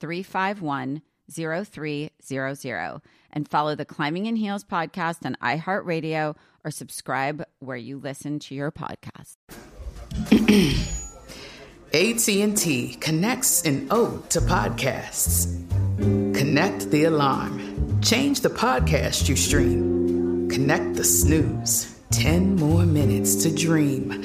351 0300 and follow the Climbing in Heels podcast on iHeartRadio or subscribe where you listen to your podcast. AT&T connects an ode to podcasts. Connect the alarm. Change the podcast you stream. Connect the snooze. 10 more minutes to dream.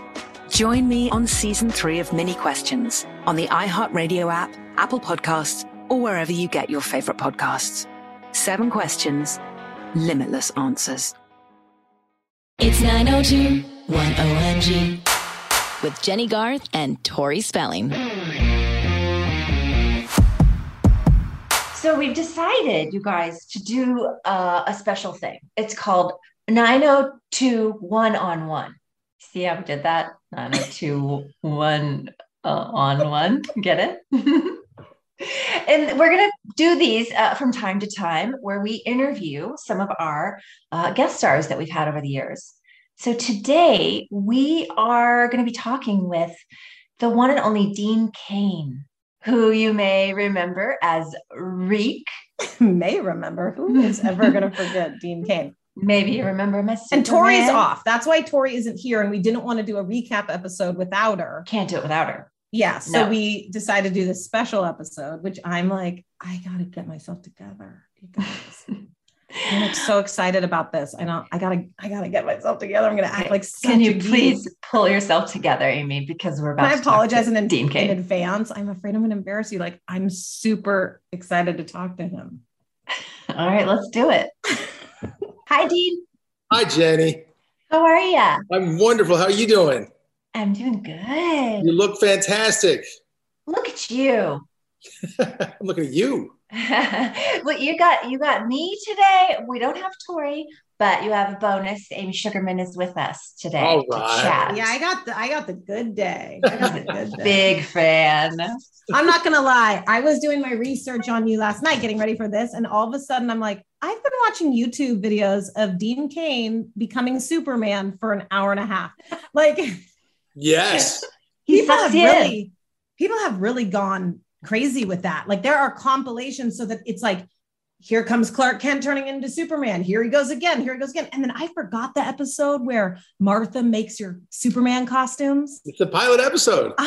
Join me on season three of Minnie Questions on the iHeartRadio app, Apple Podcasts, or wherever you get your favorite podcasts. Seven questions, limitless answers. It's 902 1OMG with Jennie Garth and Tori Spelling. So we've decided, you guys, to do uh, a special thing. It's called 9021 on 1 yeah, we did that on a two, one uh, on one. Get it? and we're going to do these uh, from time to time where we interview some of our uh, guest stars that we've had over the years. So today we are going to be talking with the one and only Dean Cain, who you may remember as Reek. may remember. Who is ever going to forget Dean Cain? Maybe you remember him as And Superman. Tori's off. That's why Tori isn't here. And we didn't want to do a recap episode without her. Can't do it without her. Yeah. So No. we decided to do this special episode, which I'm like, I got to get myself together. You guys. I'm like so excited about this. I know I gotta, I gotta get myself together. I'm gonna act like Can you geek. please pull yourself together, Amy? Because we're about Can I apologize to in, Dean in advance? I'm afraid I'm gonna embarrass you. Like I'm super excited to talk to him. All right, let's do it. Hi, Dean. Hi, Jennie. How are you? I'm wonderful. How are you doing? I'm doing good. You look fantastic. Look at you. I'm looking at you. well, you got you got me today. We don't have Tori, but you have a bonus. Amy Sugarman is with us today All to chat. Yeah, I got the, I got the good day. I got the good day. Big fan. I'm not gonna lie. I was doing my research on you last night, getting ready for this, and all of a sudden I'm like, I've been watching YouTube videos of Dean Cain becoming Superman for an hour and a half. Like, Yes. People sucks have you in. really people have really gone crazy with that. Like there are compilations so that it's like here comes Clark Kent turning into Superman. Here he goes again. Here he goes again. And then I forgot the episode where Martha makes your Superman costumes. It's the pilot episode.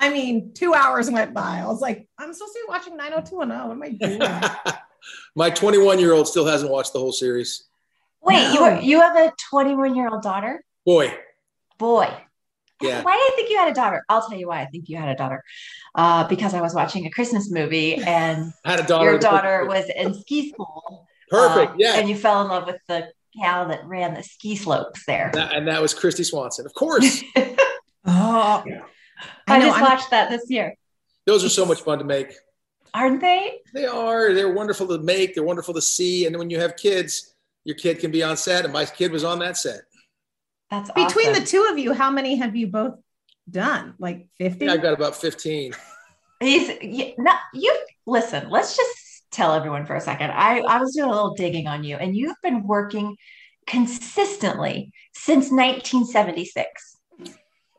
I mean, two hours went by. I was like, I'm supposed to be watching 90210. What am I doing? My 21 year old still hasn't watched the whole series. Wait, you No. are, you have a 21 year old daughter? Boy, Boy. Yeah. Why did I think you had a daughter? I'll tell you why I think you had a daughter. Uh, because I was watching a Christmas movie and I had a daughter. your daughter was in ski school. Perfect. uh, yeah. And you fell in love with the gal that ran the ski slopes there. That- and that was Kristy Swanson. Of course. Oh, I, I know, just I'm- watched that this year. Those are so much fun to make. Aren't they? They are. They're wonderful to make. They're wonderful to see. And when you have kids, your kid can be on set. And my kid was on that set. That's Between awesome. the two of you, how many have you both done? Like 50? I've got about 15. He's you, not, you listen, let's just tell everyone for a second. I, I was doing a little digging on you, and you've been working consistently since 1976.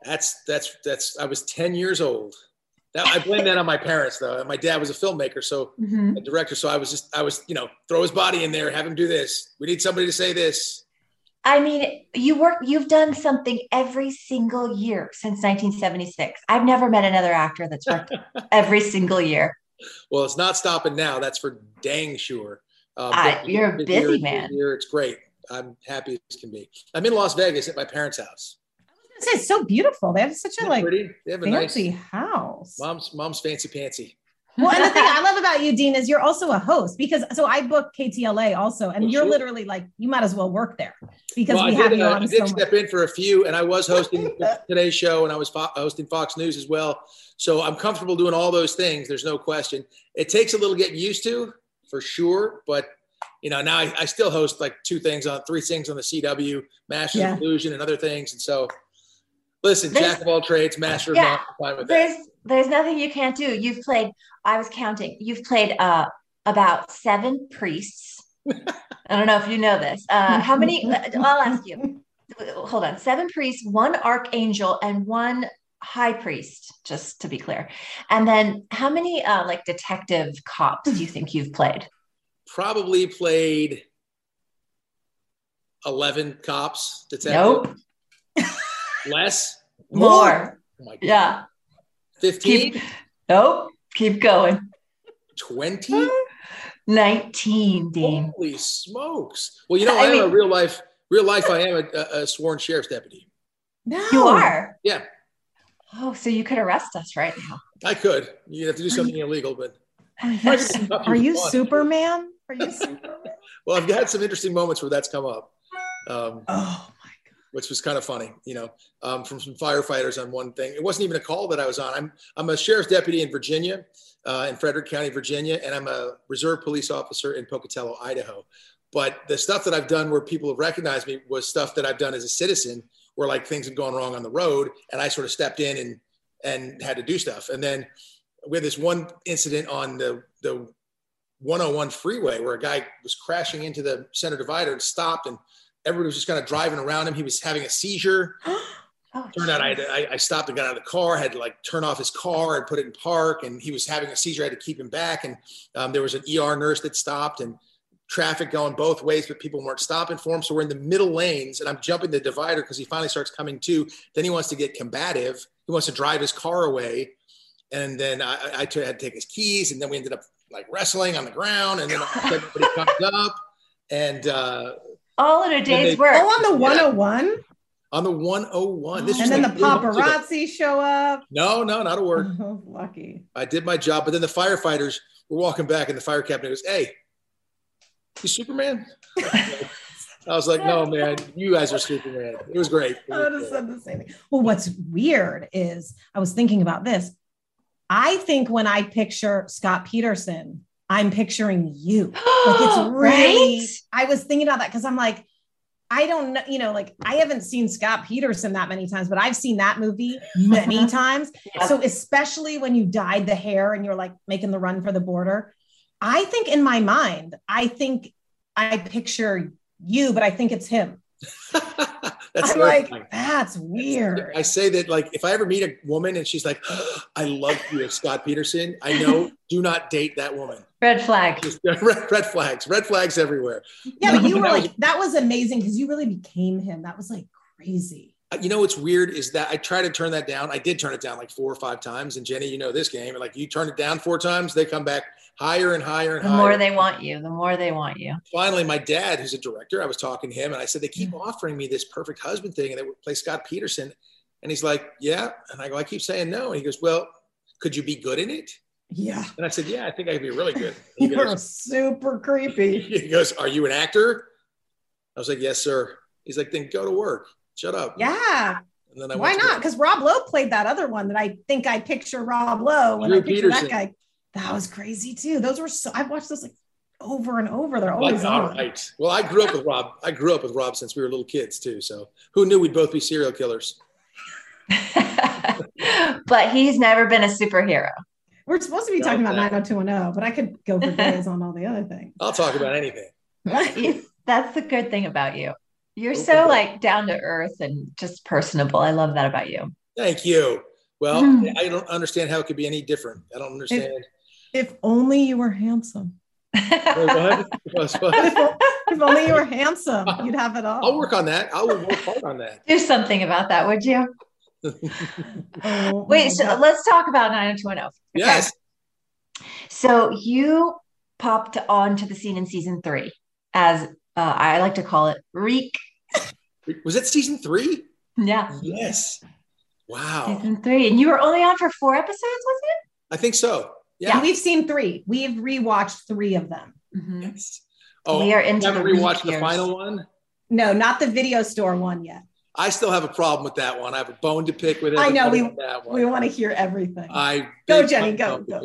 That's that's that's. I was 10 years old. Now I blame that on my parents though. My dad was a filmmaker, so Mhm. a director. So I was just I was you know throw his body in there, have him do this. We need somebody to say this. I mean, you work you've done something every single year since 1976. I've never met another actor that's worked every single year. Well, it's not stopping now. That's for dang sure. Um, Ah, you're a busy year- man. year, it's great. I'm happy as can be. I'm in Las Vegas at my parents' house. It's so beautiful. They have such a like Pretty. They have a fancy nice house. mom's mom's fancy pantsy. Well, and the thing I love about you, Dean, is you're also a host because so I book KTLA also, and Oh, you're sure. literally like you might as well work there because Well, we I have did, you uh, on I so did much. step in for a few, and I was hosting today's show, and I was fo- hosting Fox News as well. So I'm comfortable doing all those things. There's no question. It takes a little getting used to, for sure. But you know, now I, I still host like two things on three things on the CW, Masters Yeah. of Illusion, and other things. And so, listen, There's- jack of all trades, master of Yeah, none. I'm fine with that. There's there's nothing you can't do. You've played, I was counting, you've played uh about seven priests. I don't know if you know this. Uh how many I'll ask you. Hold on. Seven priests, one archangel, and one high priest, just to be clear. And then how many uh like detective cops do you think you've played? Probably played eleven cops. Detective. Nope. Less. More. Oh my God. Yeah. 15? Keep, nope. Keep going. 20? 19, Dean. Holy smokes. Well, you know, I I, am a real life, real life, I am a, a sworn sheriff's deputy. No. You are. Yeah, Oh, so you could arrest us right now. I could. You'd have to do something illegal, but Are you, Stuff are you you want. Superman? Are you Superman? well, I've had some interesting moments where that's come up. Um, oh which was kind of funny, you know, um, from some firefighters on one thing. It wasn't even a call that I was on. I'm I'm a sheriff's deputy in Virginia, uh, in Frederick County, Virginia, and I'm a reserve police officer in Pocatello, Idaho. But the stuff that I've done where people have recognized me was stuff that I've done as a citizen, where like things have gone wrong on the road, and I sort of stepped in and and had to do stuff. And then we had this one incident on the the 101 freeway where a guy was crashing into the center divider and stopped and everybody was just kind of driving around him. He was having a seizure. Turned out I, to, I, I stopped and got out of the car, had to like turn off his car and put it in park. And he was having a seizure. I had to keep him back. And um, there was an ER nurse that stopped and traffic going both ways, but people weren't stopping for him. So we're in the middle lanes and I'm jumping the divider because he finally starts coming to. Then he wants to get combative. He wants to drive his car away. And then I, I, I had to take his keys. And then we ended up like wrestling on the ground. And then everybody comes up. And uh, All in a day's they- work. Oh, on the 101? on the 101. This And then the like three months ago. paparazzi show up. No, no, not a word. Oh, lucky. I did my job, but then the firefighters were walking back, and the fire captain goes, "Hey, you Superman?" I was like, "No, man, you guys are Superman." It was great. It I was would have great. said the same thing. Well, what's weird is I was thinking about this. I think when I picture Scott Peterson, I'm picturing you. Like it's really, Right? I was thinking about that because I'm like, I don't know, you know, like I haven't seen Scott Peterson that many times, but I've seen that movie many mm-hmm. times. Yeah. So, especially when you dyed the hair and you're like making the run for the border, I think in my mind, I think I picture you, but I think it's him. That's I'm like, that's weird. I say that like if I ever meet a woman and she's like, I love you, Scott Peterson. I know, do not date that woman. Red flag. Just red, red flags, red flags everywhere. Yeah, but you were like, that was amazing because you really became him. That was like crazy. Uh, you know what's weird is that I try to turn that down. I did turn it down like four or five times. And Jennie, you know this game. Like you turn it down four times, they come back higher and higher and higher. The higher. more they want you, the more they want you. Finally, my dad, who's a director, I was talking to him and I said, they keep Mm. offering me this perfect husband thing and they would play Scott Peterson. And he's like, yeah. And I go, I keep saying no. And he goes, well, could you be good in it? Yeah. And I said, yeah, I think I could be really good. He You were goes, super creepy. he goes, are you an actor? I was like, yes, sir. He's like, then go to work. Shut up. Yeah. And then I Why not? Because Rob Lowe played that other one that I think I picture Rob Lowe when Drew I picture Peterson. that guy. That was crazy too. Those were so I've watched those like over and over. They're Like, always all on. right. Well, I grew up with Rob. I grew up with Rob since we were little kids too. So who knew we'd both be serial killers? But he's never been a superhero. We're supposed to be talking about 90210, but I could go for days on all the other things. I'll talk about anything. That's the good thing about you. You're so like down to earth and just personable. I love that about you. Thank you. Well, Hmm. I don't understand how it could be any different. I don't understand. If only you were handsome. What? If only you were handsome, you'd have it all. I'll work on that. I will work hard on that. Do something about that, would you? Oh, Wait, so God. let's talk about 90210. Yes. So you popped onto the scene in season three as uh, I like to call it Reek. Was it season three? Yeah, Yes. Wow. season three. And you were only on for four episodes, was it? I think so. Yeah, Yeah. we've seen three. We've rewatched three of them. it? Mhm. Yes. Oh, We are into haven't the rewatched the final one. No, not the video store one yet. I still have a problem with that one. I have a bone to pick with it. I know we we want to hear everything. I Go, Jennie, go, go.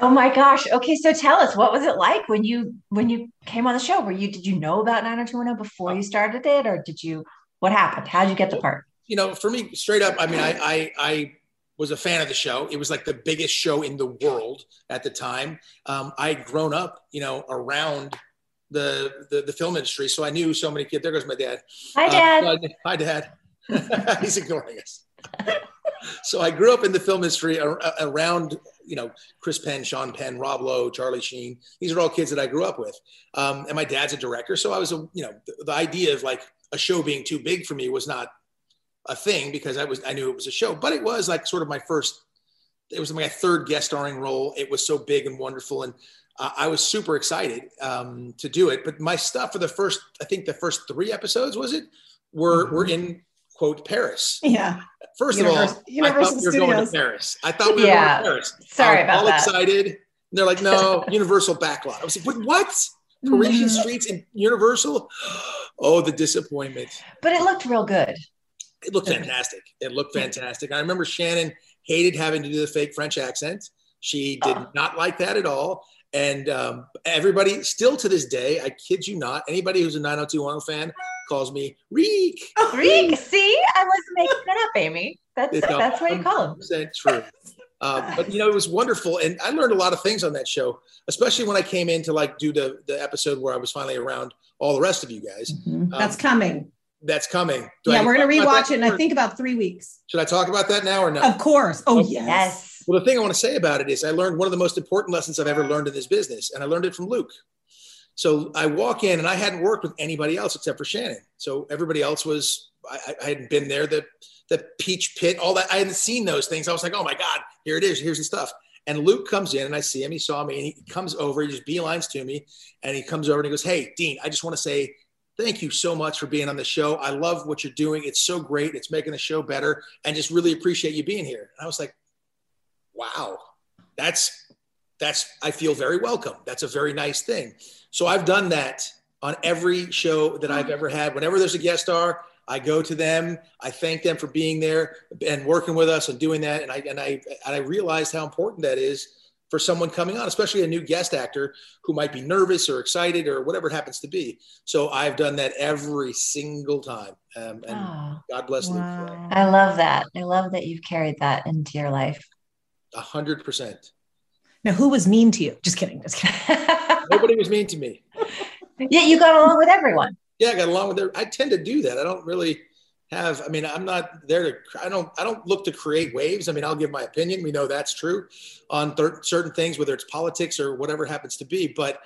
Oh my gosh. Okay, so tell us what was it like when you when you came on the show? Were you did you know about 90210 before you started it, or did you what happened? How did you get the part? you know, for me, straight up, I mean, I, I, I was a fan of the show. It was like the biggest show in the world at the time. Um, I had grown up, you know, around the, the the film industry, so I knew so many kids. There goes my dad. Hi, Uh, Dad. I- hi, Dad. He's ignoring us. so I grew up in the film industry ar- around, you know, Chris Penn, Sean Penn, Rob Lowe, Charlie Sheen. These are all kids that I grew up with. Um, and my dad's a director, so I was a, you know, the, the idea of like a show being too big for me was not a thing because I was I knew it was a show, but it was like sort of my first. It was my third guest starring role. It was so big and wonderful, and uh, I was super excited um, to do it. But my stuff for the first, I think the first three episodes was it were were in quote Paris. Yeah. First of all, Universal I thought we were going to Paris. I thought we were Yeah. going to Paris. Sorry I was about all that. excited. And they're like, no, Universal backlot. I was like, but what? Parisian Mhm. streets in Universal? Oh, the disappointment. But it looked real good. It looked fantastic. It looked fantastic. I remember Shannon hated having to do the fake French accent. She did not like that at all. And um, everybody, still to this day, I kid you not, anybody who's a 90210 fan calls me Reek. Reek, see, I wasn't making it up, Amy. That's that's what you call him. 100% true. Uh, but you know, it was wonderful, and I learned a lot of things on that show, especially when I came in to like do the the episode where I was finally around all the rest of you guys. Um, That's coming. That's coming. Do yeah, I- we're gonna talk about rewatch it in I think about three weeks. Should I talk about that now or no? Of course. Oh Okay. yes. Yes. Well, the thing I want to say about it is I learned one of the most important lessons I've ever learned in this business, and I learned it from Luke. So I walk in and I hadn't worked with anybody else except for Shannon. So everybody else was I, I hadn't been there. The the peach pit, all that I hadn't seen those things. I was like, oh my god, here it is. Here's the stuff. And Luke comes in and I see him. He saw me and he comes over. He just beelines to me and he comes over and he goes, "Hey, Dean, I just want to say thank you so much for being on the show. I love what you're doing. It's so great. It's making the show better, and just really appreciate you being here." And I was like, wow that's that's i feel very welcome that's a very nice thing so i've done that on every show that i've ever had whenever there's a guest star i go to them i thank them for being there and working with us and doing that and i and i and i realized how important that is for someone coming on especially a new guest actor who might be nervous or excited or whatever it happens to be so i've done that every single time um, and Oh, god bless Luke. I love that. I love that you've carried that into your life. a hundred percent Now, who was mean to you? Just kidding. Just kidding. nobody was mean to me Yeah, you got along with everyone. yeah, I got along with her. I tend to do that. I don't really have. I mean, I'm not there to. I don't. I don't look to create waves. I mean, I'll give my opinion. We know that's true on th- certain things, whether it's politics or whatever happens to be. But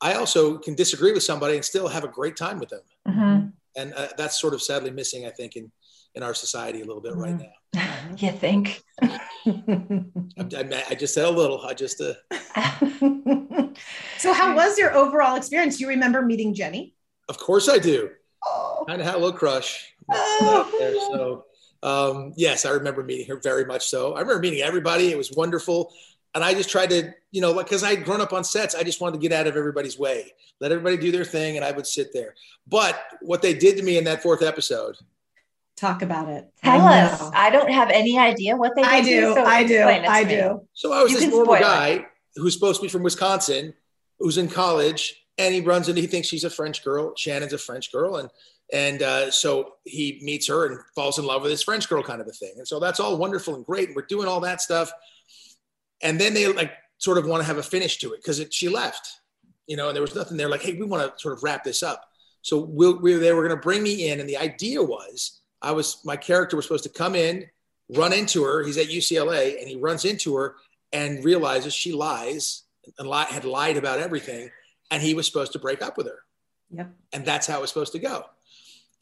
I also can disagree with somebody and still have a great time with them. Mhm. And uh, that's sort of sadly missing, I think, in in our society a little bit right now. You think? I, I, I just said a little. I just. Uh, So, how was your overall experience? Do you remember meeting Jennie? Of course I do. Kind of had a little crush. Out there, so um, yes, I remember meeting her very much so. I remember meeting everybody. It was wonderful. And I just tried to, you know, because I had grown up on sets, I just wanted to get out of everybody's way, let everybody do their thing, and I would sit there. But what they did to me in that fourth episode, Talk about it. Tell I us. I don't have any idea what they I did to do. so I do. explain it I me. do. So I was You this normal spoil it. guy who's supposed to be from Wisconsin, who's in college, and he runs into he thinks she's a French girl. Shannon's a French girl, and and uh, so he meets her and falls in love with this French girl, kind of a thing. And so that's all wonderful and great, and we're doing all that stuff. And then they like sort of want to have a finish to it because she left, you know, and there was nothing there. Like, hey, we want to sort of wrap this up. So we'll, we they were going to bring me in, and the idea was I was my character was supposed to come in, run into her. He's at UCLA, and he runs into her and realizes she lies and li- had lied about everything, and he was supposed to break up with her, Yep. and that's how it was supposed to go.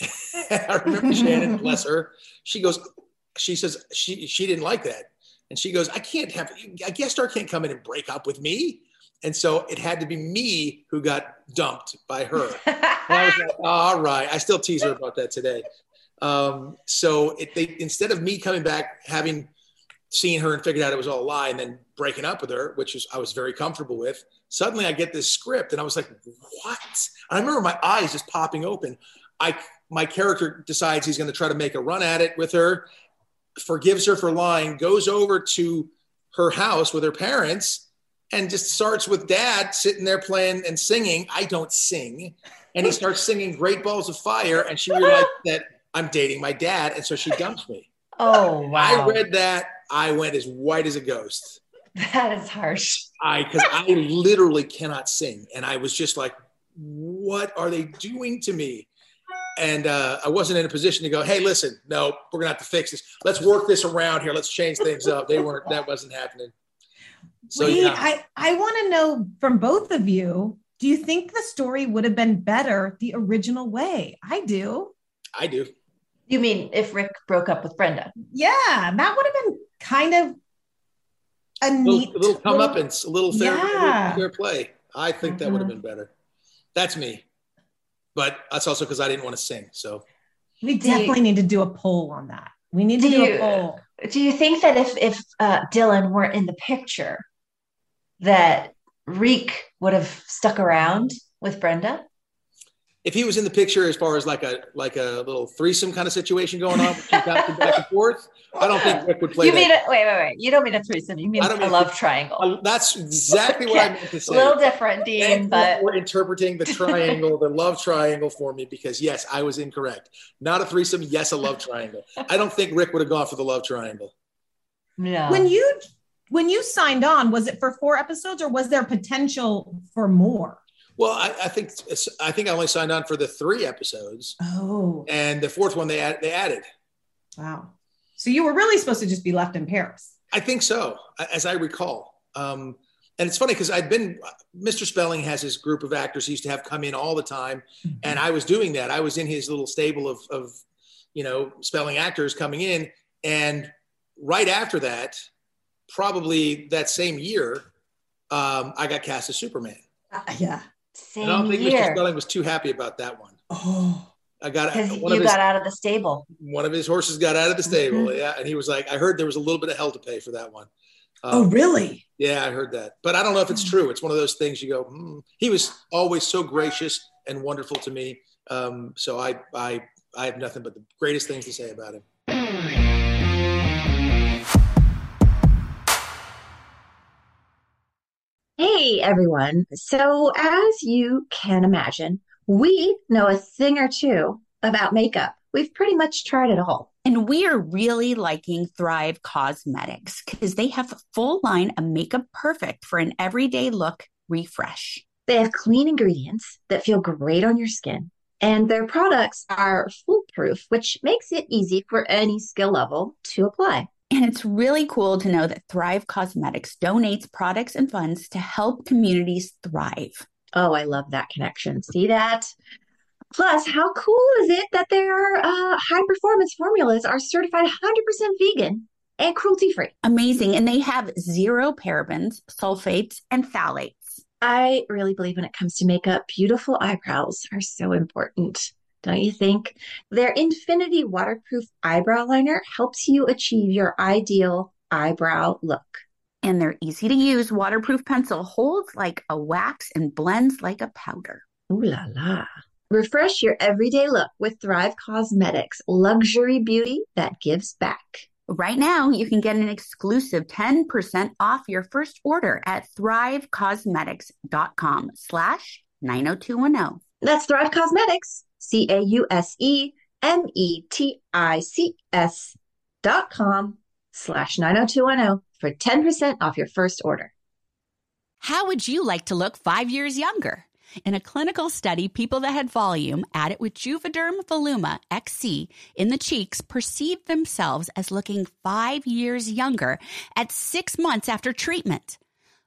I remember Shannon, bless her. She goes, she says she she didn't like that, and she goes, I can't have a guest star can't come in and break up with me. And so it had to be me who got dumped by her. I was like, all right. I still tease her about that today. Um, so it, they, instead of me coming back, having seen her and figured out it was all a lie and then breaking up with her, which is I was very comfortable with, suddenly I get this script and I was like, what? And I remember my eyes just popping open. I my character decides he's going to try to make a run at it with her, forgives her for lying, goes over to her house with her parents, and just starts with dad sitting there playing and singing. I don't sing. And he starts singing Great Balls of Fire, and she realized that I'm dating my dad, and so she dumps me. Oh wow. I read that. I went as white as a ghost. That is harsh. I because I literally cannot sing, and I was just like, "What are they doing to me?" And uh, I wasn't in a position to go, "Hey, listen, no, we're gonna have to fix this. Let's work this around here. Let's change things up." They weren't. That wasn't happening. So Wait, yeah, I, I want to know from both of you do you think the story would have been better the original way? I do. I do. You mean if Rick broke up with Brenda? Yeah, that would have been kind of a A neat little, a little come little- up and a little fair, Yeah. fair play. I think that would have been better. That's me, but that's also because I didn't want to sing. So We definitely need to do a poll on that. We need to Do do, you- a poll. Do you think that if if uh, Dylan weren't in the picture, that Reek would have stuck around with Brenda? If he was in the picture as far as like a like a little threesome kind of situation going on, back and forth, I don't think Rick would play you that. mean a, wait, wait, wait? You don't mean a threesome. You mean I don't a mean love a- triangle. Uh, That's exactly what I meant to say. A little different, Dean, Thank you but for interpreting the triangle, the love triangle for me, because yes, I was incorrect. Not a threesome, yes, a love triangle. I don't think Rick would have gone for the love triangle. no. When you when you signed on, was it for four episodes or was there potential for more? Well, I, I think I think I only signed on for the three episodes, Oh, and the fourth one they add, they added. wow. So you were really supposed to just be left in Paris. I think so, as I recall. Um, and it's funny because I'd been, Mr. Spelling has his group of actors he used to have come in all the time. And I was doing that. I was in his little stable of, of, you know, Spelling actors coming in. And right after that, probably that same year, um, I got cast as Superman. Uh, yeah. Same I don't think Mr. year Spelling was too happy about that one. Oh, I got one you of his, got out of the stable. one of his horses got out of the stable. Mhm. Yeah. And he was like, I heard there was a little bit of hell to pay for that one. oh, Um, really? Yeah, I heard that, but I don't know if it's true. It's one of those things you go. Hmm. He was always so gracious and wonderful to me. Um, so I, I, I have nothing but the greatest things to say about him. Hey everyone. So, as you can imagine, we know a thing or two about makeup. We've pretty much tried it all. And we are really liking Thrive Causemetics because they have a full line of makeup perfect for an everyday look refresh. They have clean ingredients that feel great on your skin And their products are foolproof, which makes it easy for any skill level to apply. And it's really cool to know that Thrive Causemetics donates products and funds to help communities thrive. Oh, I love that connection. See that? Plus, how cool is it that their uh, high performance formulas are certified 100% vegan and cruelty free? Amazing. And they have zero parabens, sulfates, and phthalates. I really believe when it comes to makeup, beautiful eyebrows are so important. Don't you think? Their Infinity Waterproof Eyebrow Liner helps you achieve your ideal eyebrow look. And their easy to use waterproof pencil holds like a wax and blends like a powder. Ooh la la. Refresh your everyday look with Thrive Causemetics, luxury beauty that gives back. Right now, you can get an exclusive 10% off your first order at thrivecausemetics.com slash 90210. That's Thrive Causemetics, C-A-U-S-E-M-E-T-I-C-S dot com slash 90210 for 10% off your first order. How would you like to look five years younger? In a clinical study, people that had volume added with Juvederm Voluma XC in the cheeks perceived themselves as looking five years younger at six months after treatment.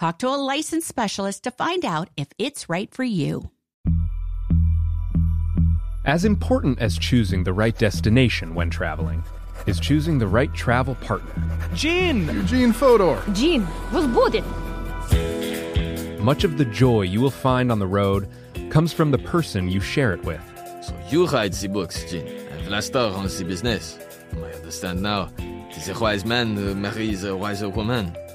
Talk to a licensed specialist to find out if it's right for you. As important as choosing the right destination when traveling is choosing the right travel partner. Gene! Eugene Fodor! Gene, was booted! Much of the joy you will find on the road comes from the person you share it with. So you write the books, Gene, and Vlastar on the business. I understand now. It is a wise man uh, who marries a wiser woman.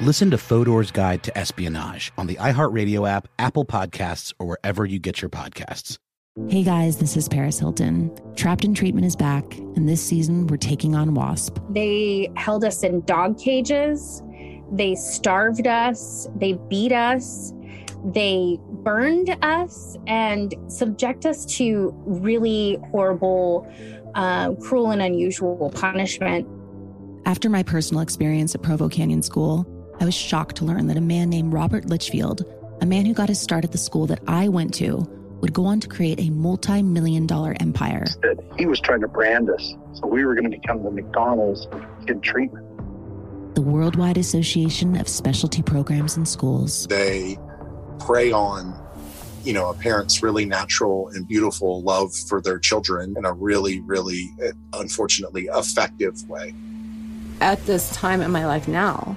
Listen to Fodor's Guide to Espionage on the iHeartRadio app, Apple Podcasts, or wherever you get your podcasts. Hey guys, this is Paris Hilton. Trapped in Treatment is back, and this season we're taking on WASP. They held us in dog cages, they starved us, they beat us, they burned us, and subject us to really horrible, uh, cruel, and unusual punishment. After my personal experience at Provo Canyon School, I was shocked to learn that a man named Robert Lichfield, a man who got his start at the school that I went to, would go on to create a multi million dollar empire. That he was trying to brand us. So we were going to become the McDonald's of kid treatment. The Worldwide Association of Specialty Programs in Schools. They prey on, you know, a parent's really natural and beautiful love for their children in a really, really, uh, unfortunately, effective way. At this time in my life now,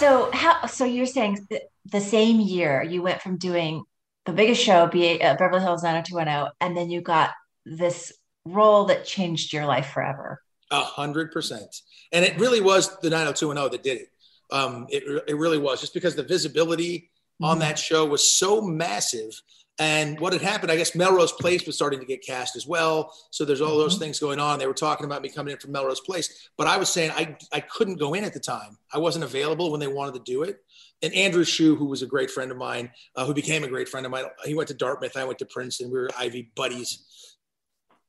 So how? So you're saying th- the same year you went from doing the biggest show, be uh, Beverly Hills 90210, and then you got this role that changed your life forever. A hundred percent. And it really was the 90210 that did it. Um, it, it really was just because the visibility on that show was so massive. And what had happened, I guess Melrose Place was starting to get cast as well. So there's all those things going on. They were talking about me coming in from Melrose Place, but I was saying I, I couldn't go in at the time. I wasn't available when they wanted to do it. And Andrew Shue, who was a great friend of mine, uh, who became a great friend of mine, he went to Dartmouth. I went to Princeton. We were Ivy buddies.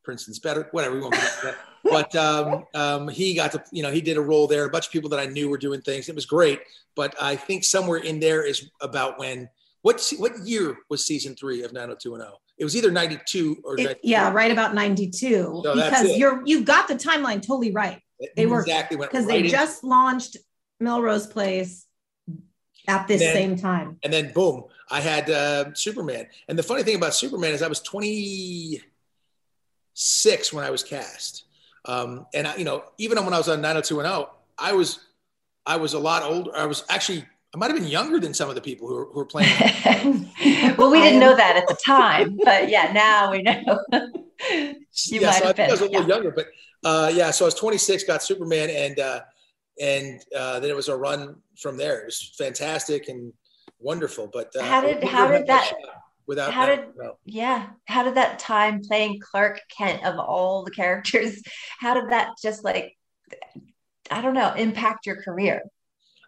Princeton's better, whatever. We won't get into that. But um, um, he got to, you know, he did a role there. A bunch of people that I knew were doing things. It was great. But I think somewhere in there is about when what what year was season three of 90210? It was either 92 or It- yeah, right about 92. So because you're you've got the timeline totally right. They were exactly because right they just launched Melrose Place at this Then- same time. And then boom, I had uh, Superman. And the funny thing about Superman is I was 26 when I was cast. Um, and I, you know, even when I was on 90210, I was, I was a lot older. I was actually, I might've been younger than some of the people who were, who were playing. well, we didn't know that at the time, but yeah, now we know. you yeah, might so I have think I was a been. little younger, but uh, yeah, so I was 26, got Superman, and uh, and uh, then it was a run from there. It was fantastic and wonderful. But uh, How did- how did that- Without how that, did no. yeah how did that time playing clark kent of all the characters how did that just like i don't know impact your career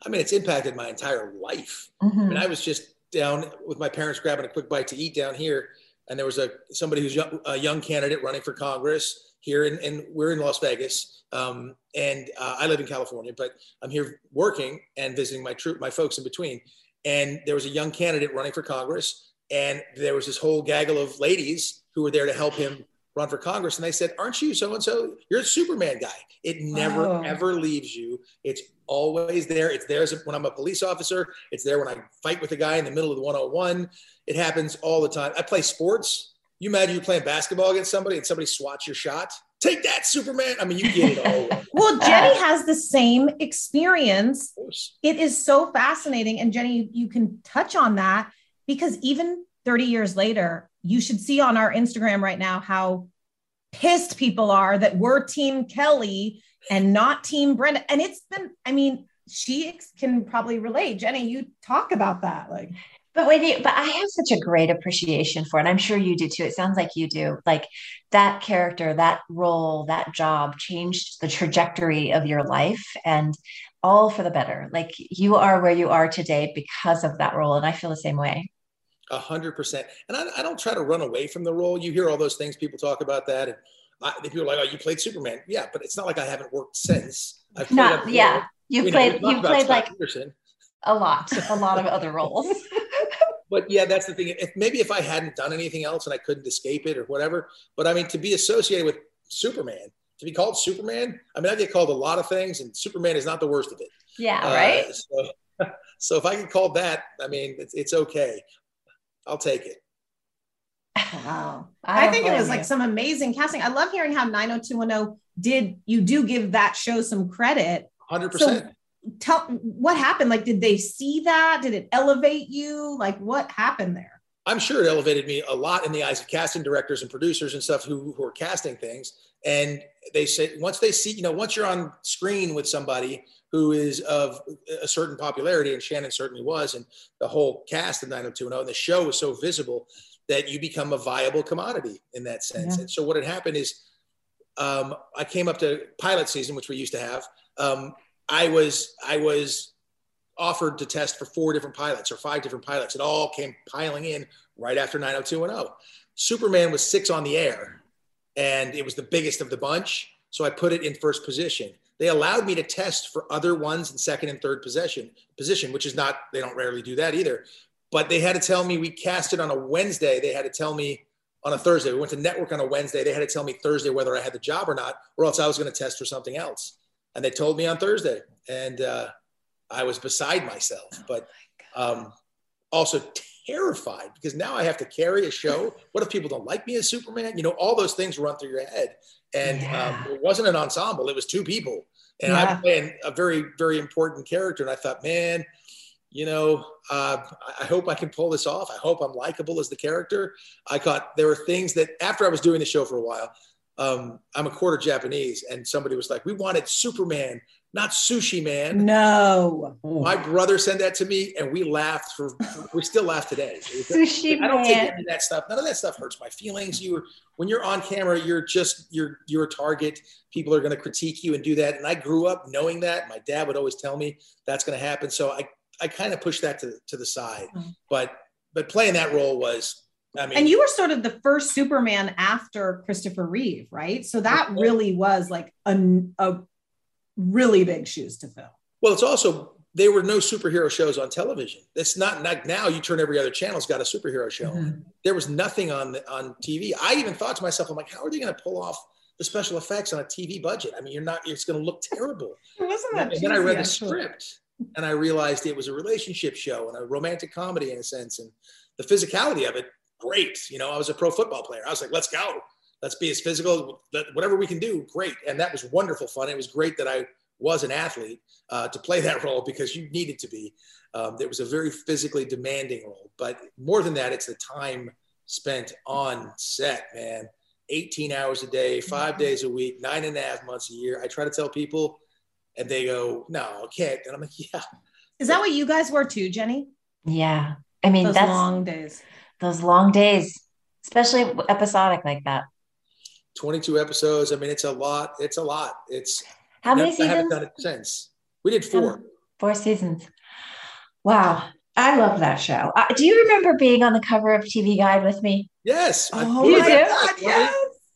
I mean, it's impacted my entire life. I Mhm. mean, I was just down with my parents grabbing a quick bite to eat down here, and there was a somebody who's young, a young candidate running for Congress here, in, and we're in Las Vegas, um, and uh, I live in California, but I'm here working and visiting my troop, my folks in between. And there was a young candidate running for Congress, and there was this whole gaggle of ladies who were there to help him run for Congress, and they said, "Aren't you so and so? You're a Superman guy. It never Wow. ever leaves you. It's always there. It's there when I'm a police officer. It's there when I fight with a guy in the middle of the 101. It happens all the time. I play sports. You imagine you're playing basketball against somebody and somebody swats your shot. Take that, Superman. I mean, you get it all. Well, Jennie has the same experience. It is so fascinating. And Jennie, you can touch on that because even 30 years later, you should see on our Instagram right now how pissed people are that we're Team Kelly and not Team Brenda. And it's been, I mean, she can probably relate. Jennie, you talk about that. Like, but you but i have such a great appreciation for it and i'm sure you do too it sounds like you do like that character that role that job changed the trajectory of your life and all for the better like you are where you are today because of that role and i feel the same way A hundred percent. And I, I don't try to run away from the role. You hear all those things. People talk about that. And I, people are like, oh, you played Superman. Yeah, but it's not like I haven't worked since. I've played Not- yeah. You've You played- talked you've played, like- Peterson. a lot a lot of other roles But yeah, that's the thing. If maybe if I hadn't done anything else and I couldn't escape it or whatever, but I mean, to be associated with Superman, to be called Superman, I mean, I get called a lot of things, and Superman is not the worst of it. yeah Uh, right so, so if I get called that, I mean, it's, it's okay. I'll take it. wow I, don't think it was blame like some amazing casting. I love hearing how 90210 did, you do give that show some credit. Hundred So percent. tell what happened. Like, did they see that? Did it elevate you? Like, what happened there? I'm sure it elevated me a lot in the eyes of casting directors and producers and stuff who, who are casting things. And they say once they see, you know, once you're on screen with somebody who is of a certain popularity, and Shannon certainly was, and the whole cast of 90210, and the show was so visible that you become a viable commodity in that sense. Yeah. And so what had happened is um, I came up to pilot season, which we used to have. Um, I was I was offered to test for four different pilots or five different pilots. It all came piling in right after 90210. Superman was six on the air, and it was the biggest of the bunch. So I put it in first position. They allowed me to test for other ones in second and third position, position, which is not, they don't rarely do that either. But they had to tell me we cast it on a Wednesday. They had to tell me on a Thursday. We went to network on a Wednesday. They had to tell me Thursday whether I had the job or not, or else I was going to test for something else. And they told me on Thursday. And uh, I was beside myself, but um, also terrified because now I have to carry a show. What if people don't like me as Superman? You know, all those things run through your head. And um, it wasn't an ensemble, it was two people. And Yeah. I'm playing a very, very important character. And I thought, man, you know, uh, I- hope I can pull this off. I hope I'm likable as the character. I thought there were things that after I was doing the show for a while, um, I'm a quarter Japanese, and somebody was like, "We wanted Superman, not Sushi Man." No. My brother sent that to me, and we laughed for. We still laugh today. Sushi I don't take Man. any of that stuff. None of that stuff hurts my feelings. You, when you're on camera, you're just you're you're a target. People are going to critique you and do that. And I grew up knowing that. My dad would always tell me that's going to happen. So I I kind of pushed that to to the side. Mm-hmm. But but playing that role was. I mean, and you were sort of the first Superman after Christopher Reeve, right? So that really was like a, a really big shoes to fill. Well, it's also there were no superhero shows on television. It's not like now you turn every other channel's got a superhero show. on. Mm-hmm. There was nothing on the, on TV. I even thought to myself, I'm like, how are they going to pull off the special effects on a TV budget? I mean, you're not. It's going to look terrible. Wasn't that. And then I read the script and I realized it was a relationship show and a romantic comedy in a sense, and the physicality of it, great. You know, I was a pro football player. I was like, let's go. Let's be as physical, let- whatever we can do, great. And that was wonderful fun. It was great that I was an athlete uh, to play that role because you needed to be. Um, it was a very physically demanding role. But more than that, it's the time spent on set, man. 18 hours a day, five days a week, nine and a half months a year. I try to tell people, and they go, no, I can't. And I'm like, yeah. Is that what you guys were too, Jennie? Yeah. I mean, Those that's long days. Those long days, especially episodic like that. 22 episodes. I mean, it's a lot. It's a lot. It's How many I haven't done it since. We did four. Four seasons. Wow. I love that show. Uh, do you remember being on the cover of TV Guide with me? Yes. Oh You do? God, yes.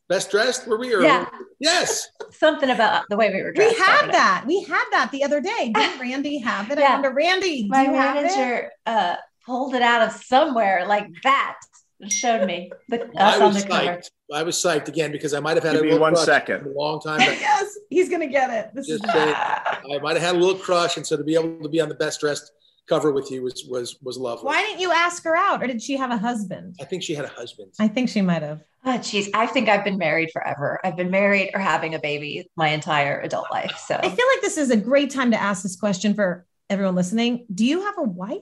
Best dressed? Were we? Or Yeah. Yes. Something about the way we were dressed. We had that. We had that the other day. Didn't Randy have it? I Yeah. wonder, Randy, do My you have it? manager uh, pulled it out of somewhere like that and showed me the, us I on was the cover. psyched. I was psyched again because I might have had Give a me little one crush second. a long time. But yes, he's gonna get it. This is just I might have had a little crush, and so to be able to be on the best dressed cover with you was was was lovely. Why didn't you ask her out, or did she have a husband? I think she had a husband. I think she might have. Oh, jeez, I think I've been married forever. I've been married or having a baby my entire adult life. So I feel like this is a great time to ask this question for everyone listening. Do you have a wife?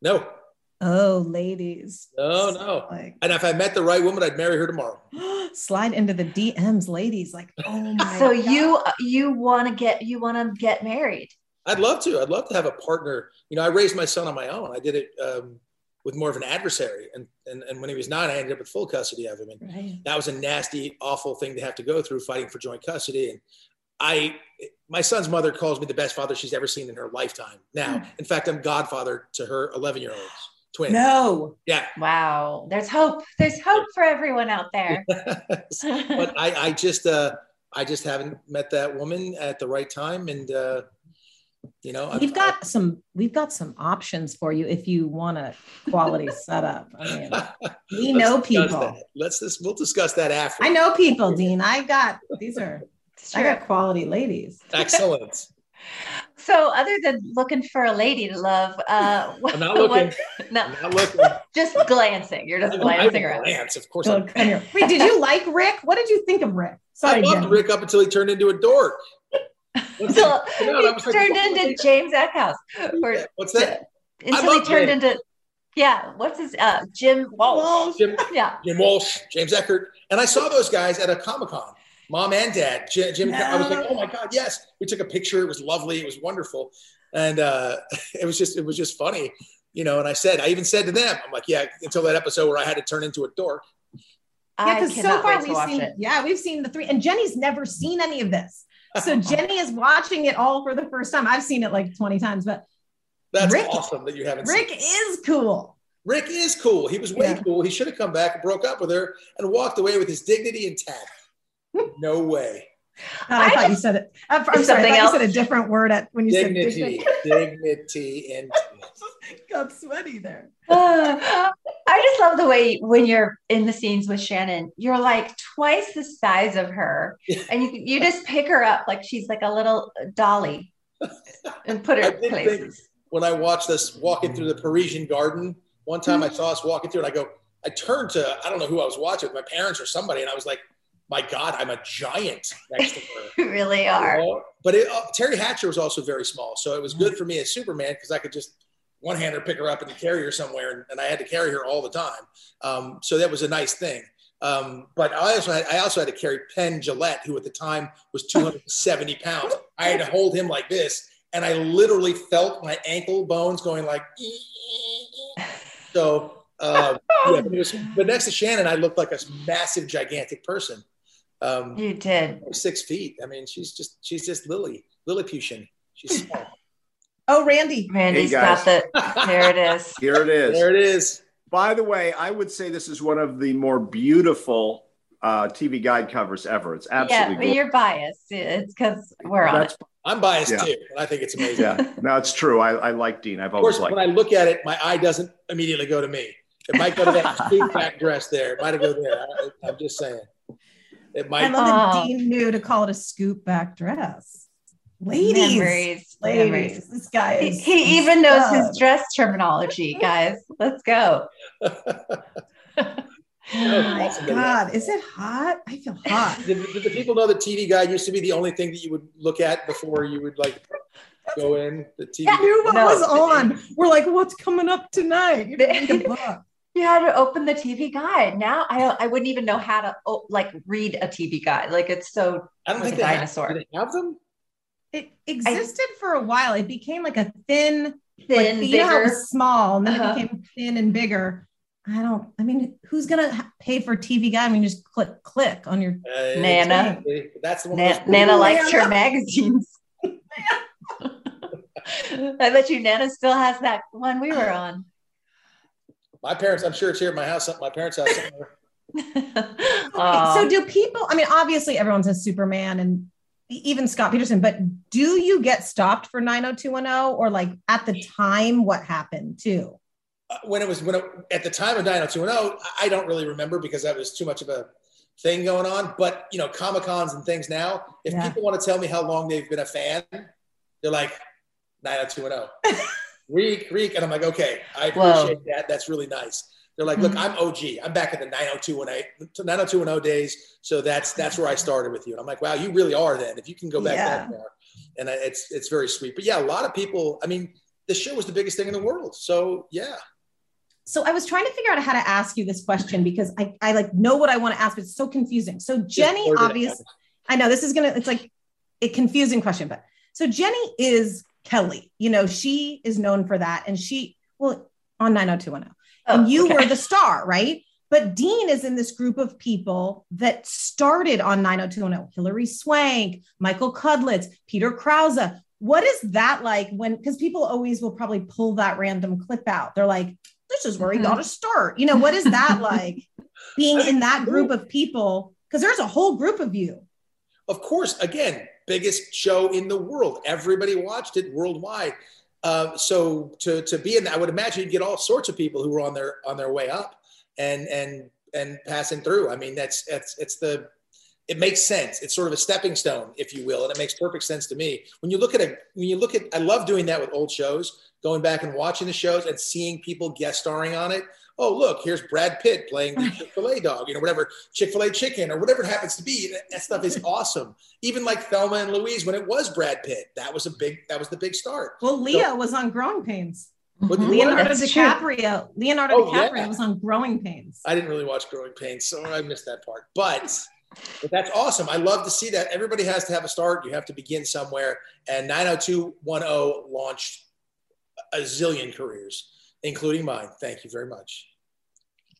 No, Oh, ladies, no, no. And if I met the right woman, I'd marry her tomorrow. slide into the DMs, ladies. Like, oh my. so God. you you want to get you want to get married? I'd love to. I'd love to have a partner. You know, I raised my son on my own. I did it um, with more of an adversary, and, and and when he was nine, I ended up with full custody of him, and Right. that was a nasty, awful thing to have to go through, fighting for joint custody. And I, my son's mother calls me the best father she's ever seen in her lifetime. Now, in fact, I'm godfather to her 11 year olds, twins. No. Yeah. Wow. There's hope. There's hope for everyone out there. but I, I just, uh, I just haven't met that woman at the right time, and uh, you know, We've got some. We've got some options for you if you want a quality setup. I mean, we know people. that. Let's just we'll discuss that after. I know people, Dean. I got these are. I got quality ladies. Excellent. So, other than looking for a lady to love, uh, what, I'm not looking. what- no, I'm not looking. just glancing. You're just I glancing would around. glance, of course. Go, I, come here. Wait, did you like Rick? What did you think of Rick? I Sorry, loved Jennie. Rick up until he turned into a dork. Until You he that like- turned into James Eckhouse. Or What's that? until he turned Jim. into yeah, what's his uh Jim Walsh. Jim, Yeah. Jim Walsh, James Eckert, and I saw those guys at a Comic Con. Mom and Dad, Jim. Jim I was like, oh my god, yes. We took a picture. It was lovely. It was wonderful, and uh, it was just, it was just funny, you know. And I said, I even said to them, I'm like, yeah, until that episode where I had to turn into a dork. Yeah, because so far we've seen. it. Yeah, we've seen the three, and Jennie's never seen any of this. So Jennie is watching it all for the first time. I've seen it like twenty times, but That's Rick- awesome that you haven't. Rick seen. is cool. Rick is cool. He was way Yeah. cool. He should have come back and broke up with her and walked away with his dignity intact. No way. Uh, I, thought you said it. I'm, I'm sorry. I Something thought you said a different word at when you Dignity, said dignity, and got sweaty there. Uh, I just love the way when you're in the scenes with Shannon, you're like twice the size of her, and you you just pick her up like she's like a little dolly and put her I in did think places. when I watched us walking through the Parisian garden, one time I saw us walking through and I go, I turned to, I don't know who I was watching, my parents or somebody, and I was like, my God, I'm a giant next to her. You really are. You know? But it, uh, Teri Hatcher was also very small. So it was good for me as Superman because I could just one hander pick her up and carry her somewhere. And, and I had to carry her all the time. Um, so that was a nice thing. Um, but I also had I also had to carry Penn Jillette, who at the time was 270 pounds. I had to hold him like this, and I literally felt my ankle bones going like. So, uh, yeah, but, was, but next to Shannon, I looked like a massive, gigantic person. Um, you did six feet. I mean, she's just she's just Lily Lilliputian. She's small. Oh, Randy. Randy's Hey, got the. There it is. Here it is. There it is. By the way, I would say this is one of the more beautiful uh, TV guide covers ever. It's absolutely. yeah, absolutely but you're biased. It's because we're on it. I'm biased Yeah. too, and I think it's amazing. Yeah, no, it's true. I, I like Dean. I've Of always course, liked. when I look at it, my eye doesn't immediately go to me. It might go to that scoop back dress there. It might go there. I, I'm just saying. It might. I love that. Dean knew to call it a scoop back dress. Ladies, Memories, ladies, memories. this guy He, is. he he's even knows his dress terminology, guys. Let's go. Oh my God, is it hot? I feel hot. Did, did the people know that TV Guide used to be the only thing that you would look at before you would like go in? The TV. I knew what No. was on. We're like, what's coming up tonight? You didn't read a book. You had to open the TV guide. Now I I wouldn't even know how to oh, like read a TV guide. Like it's so I don't like think a they dinosaur. do they have them. It existed for a while. It became like a thin, Thin, like, you know it bigger. was small, and then Uh-huh. it became thin and bigger. I don't. I mean, who's gonna pay for TV guide? I mean, just click click on your Uh, Nana. That's the one. Na- Nana likes her magazines. I bet you Nana still has that one we were on. My parents. I'm sure it's here at my house. My parents' house. Somewhere. Aw. so do people i mean obviously everyone says superman and even scott peterson but do you get stopped for 90210 or like at the time what happened too Uh, when it was when it, at the time of 90210, I don't really remember because that was too much of a thing going on. But you know, comic cons and things now. If Yeah. people want to tell me how long they've been a fan, they're like 90210. Reek, Reek, and I'm like, okay, I Whoa. appreciate that. That's really nice. They're like, look, Mhm. I'm OG. I'm back in the 90210, 90210 days. So that's that's where I started with you. And I'm like, wow, you really are then. If you can go back Yeah. that far, and I- it's it's very sweet. But yeah, a lot of people. I mean, the show was the biggest thing in the world. So yeah. so i was trying to figure out how to ask you this question because i, I like know what i want to ask but it's so confusing so jennie obviously i know this is gonna it's like a confusing question but so jennie is kelly you know she is known for that and she well on 90210 Oh, and you okay. were the star, right? But Dean is in this group of people that started on 90210. Hilary Swank, Michael Cudlitz, Peter Krause. What is that like when, because people always will probably pull that random clip out. They're like, this is where he mm-hmm. got to start. You know, what is that like being in that group of people? Because there's a whole group of you. of course, again, biggest show in the world. Everybody watched it worldwide. Uh, so to to be in that, I would imagine you'd get all sorts of people who were on their on their way up and and and passing through. I mean, that's it's it's the it makes sense. It's sort of a stepping stone, if you will, and it makes perfect sense to me. When you look at a when you look at, I love doing that with old shows, going back and watching the shows and seeing people guest starring on it. Oh, look, here's Brad Pitt playing the Chick Fil A dog, you know, whatever Chick Fil A chicken or whatever it happens to be. That, stuff is awesome. Even like Thelma and Louise, when it was Brad Pitt, that was a big that was the big start. Well, Leo was on Growing Pains. Leonardo true. DiCaprio. Leonardo Oh, DiCaprio yeah. was on Growing Pains. I didn't really watch Growing Pains, so I missed that part. But but that's awesome. I love to see that. Everybody has to have a start. You have to begin somewhere. And 90210 launched a zillion careers, including mine. Thank you very much.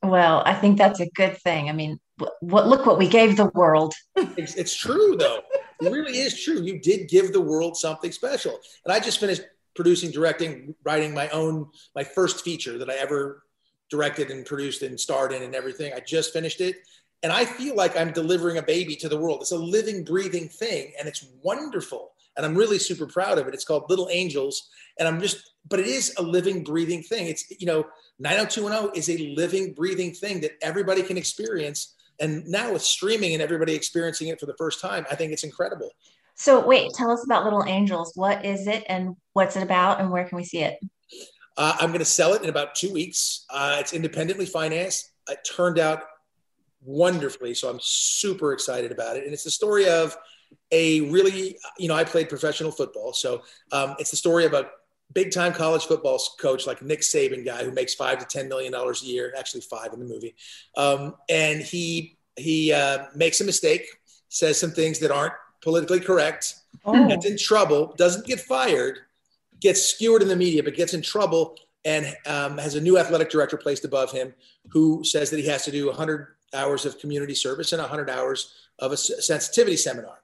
Well, I think that's a good thing. I mean, what look what we gave the world. It's, it's true, though. It really is true. You did give the world something special. And I just finished producing, directing, writing my own, my first feature that I ever directed and produced and starred in and everything. I just finished it. And I feel like I'm delivering a baby to the world. It's a living, breathing thing, and it's wonderful. And I'm really super proud of it. It's called Little Angels. And I'm just, but it is a living, breathing thing. It's, you know, 90210 is a living, breathing thing that everybody can experience. And now with streaming and everybody experiencing it for the first time, I think it's incredible. So wait, tell us about Little Angels. What is it and what's it about and where can we see it? Uh, I'm going to sell it in about two weeks. Uh, it's independently financed. It turned out wonderfully, so I'm super excited about it. And it's the story of a really, you know, I played professional football, so um, it's the story of a big time college football coach like Nick Saban guy who makes five to ten million dollars a year, actually five in the movie, um, and he he uh, makes a mistake, says some things that aren't politically correct, Oh. gets in trouble, doesn't get fired, gets skewered in the media, but gets in trouble and um, has a new athletic director placed above him who says that he has to do 100 hours of community service and 100 hours of a sensitivity seminar.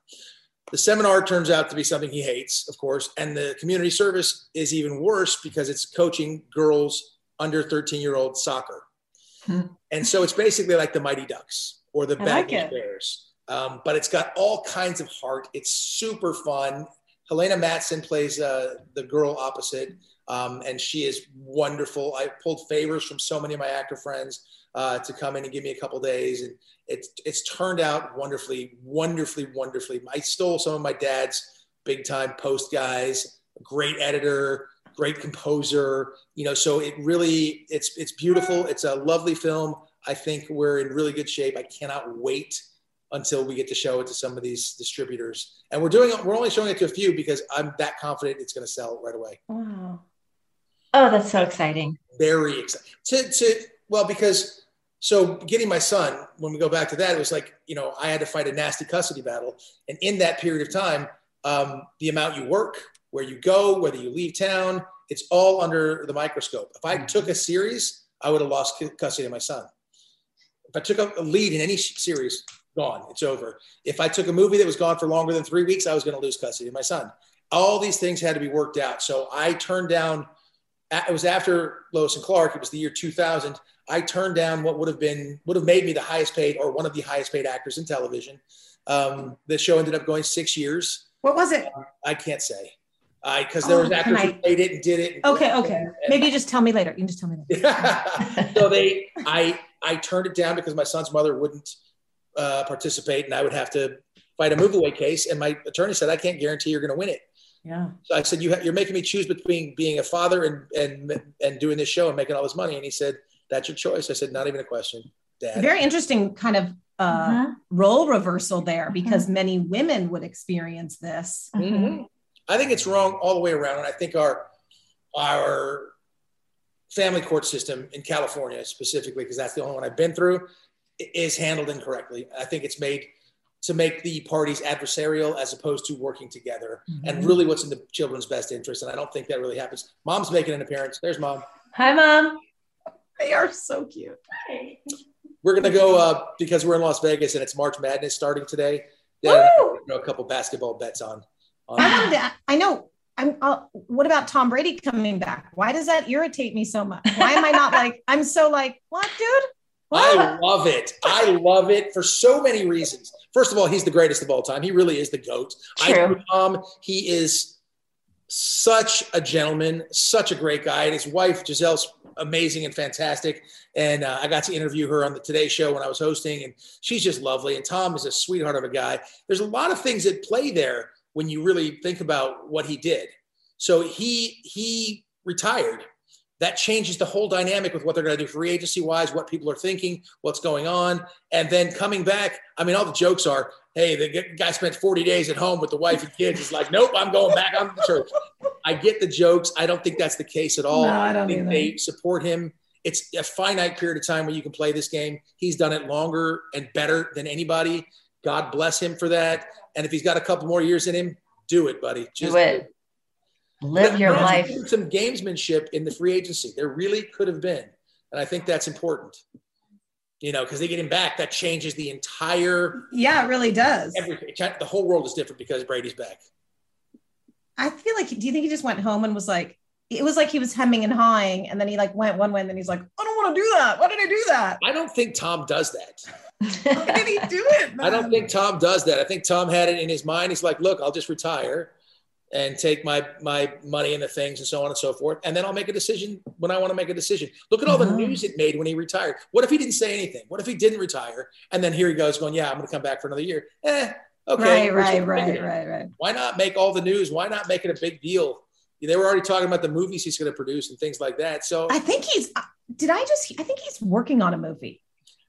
The seminar turns out to be something he hates, of course, and the community service is even worse because it's coaching girls under 13 year old soccer. And so it's basically like the Mighty Ducks or the Bad like Bears. Um, but it's got all kinds of heart. It's super fun. Helena Mattsson plays uh, the girl opposite, um, and she is wonderful. I pulled favors from so many of my actor friends uh, to come in and give me a couple days, and it's it's turned out wonderfully, wonderfully, wonderfully. I stole some of my dad's big time post guys. Great editor, great composer. You know, so it really it's it's beautiful. It's a lovely film. I think we're in really good shape. I cannot wait until we get to show it to some of these distributors. And we're doing we're only showing it to a few because I'm that confident it's going to sell right away. Wow. Oh, that's so exciting. Very excited. To to well because so getting my son when we go back to that it was like you know I had to fight a nasty custody battle and in that period of time um, the amount you work where you go whether you leave town it's all under the microscope. If I took a series I would have lost custody of my son. If I took a a lead in any series, gone. It's over. If I took a movie that was gone for longer than three weeks, I was going to lose custody of my son. All these things had to be worked out. So I turned down. It was after Lois and Clark. It was the year 2000. I turned down what would have been would have made me the highest paid or one of the highest paid actors in television. Um, the show ended up going six years. What was it? I can't say. I because there Oh, was actors who I- played it and did it. Okay, okay. Maybe you just tell me later. You can just tell me later. so they I I turned it down because my son's mother wouldn't uh, participate and I would have to fight a move away case and my attorney said I can't guarantee you're going to win it. Yeah. So I said you ha- you're making me choose between being a father and and and doing this show and making all this money and he said that's your choice. I said not even a question. Dad. Very interesting kind of uh, role reversal there because many women would experience this. Mhm. I think it's wrong all the way around, and I think our our family court system in California specifically, because that's the only one I've been through, is handled incorrectly. I think it's made to make the parties adversarial as opposed to working together, and Mhm. really what's in the children's best interest. And I don't think that really happens. Mom's making an appearance. There's mom. Hi, mom. They are so cute. We're gonna go uh, because we're in Las Vegas and it's March Madness starting today. Yeah, throw a couple basketball bets on. on I wanted to, I know. I'm. Uh, what about Tom Brady coming back? Why does that irritate me so much? Why am I not like? I'm so like, what, dude? I love it. I love it for so many reasons. First of all, he's the greatest of all time. He really is the GOAT. I True. know Tom, he is such a gentleman, such a great guy. And his wife, Gisele's amazing and fantastic. And uh, I got to interview her on the Today Show when I was hosting, and she's just lovely. And Tom is a sweetheart of a guy. There's a lot of things at play there when you really think about what he did. So he he retired that changes the whole dynamic with what they're going to do free agency wise, what people are thinking, what's going on. And then coming back, I mean, all the jokes are, hey, the guy spent 40 days at home with the wife and kids. He's like, nope, I'm going back on the church. I get the jokes. I don't think that's the case at all. No, I don't think either. they support him. It's a finite period of time where you can play this game. He's done it longer and better than anybody. God bless him for that. And if he's got a couple more years in him, do it, buddy. Do it. Live your There life. has Some gamesmanship in the free agency. There really could have been. And I think that's important. You know, because they get him back, that changes the entire Yeah, it really does. everything. The whole world is different because Brady's back. I feel like. Do you think he just went home and was like? It was like he was hemming and hawing, and then he like went one way, and then he's like, I don't want to do that. Why did I do that? I don't think Tom does that. Why did he do it? I don't think Tom does that. I think Tom had it in his mind. He's like, look, I'll just retire and take my my money and the things and so on and so forth. And then I'll make a decision when I want to make a decision. Look at all the Uh-huh. news it made when he retired. What if he didn't say anything? What if he didn't retire? And then here he goes going, yeah, I'm going to come back for another year. Eh, okay. Right, right, right, right, right. Why not make all the news? Why not make it a big deal? They were already talking about the movies he's going to produce and things like that. So I think he's. Did I just? I think he's working on a movie.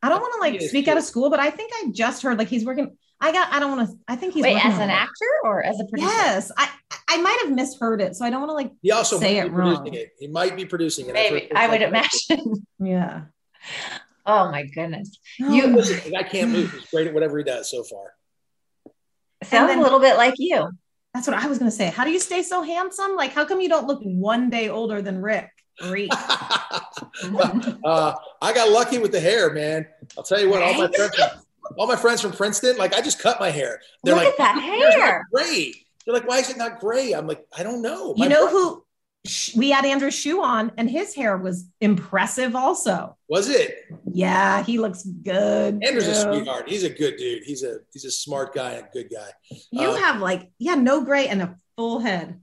I don't want to like speak out of school, but I think I just heard like he's working. I got. I don't want to. I think he's Wait, as an it. actor or as a producer? Yes, I I might have misheard it, so I don't want to like He also say might it be producing wrong. it. He might be producing it. I've Maybe I would imagine. Yeah. Oh my goodness. Oh You Listen, I can't move. He's great at whatever he does so far. sound then- a little bit like you. That's what I was gonna say. How do you stay so handsome? Like, how come you don't look one day older than Rick? Great. Uh, I got lucky with the hair, man. I'll tell you what, all my friends, all my friends from Princeton, like I just cut my hair. They're Look like, at that "Your not hair." Gray. They're like, why is it not gray? I'm like, I don't know. My you know brother- who we had Andrew Shue on, and his hair was impressive also. was it? Yeah, he looks good. Andrew's a sweetheart. He's a good dude. He's a he's a smart guy and a good guy. You Uh, have like, yeah, no gray and a full head.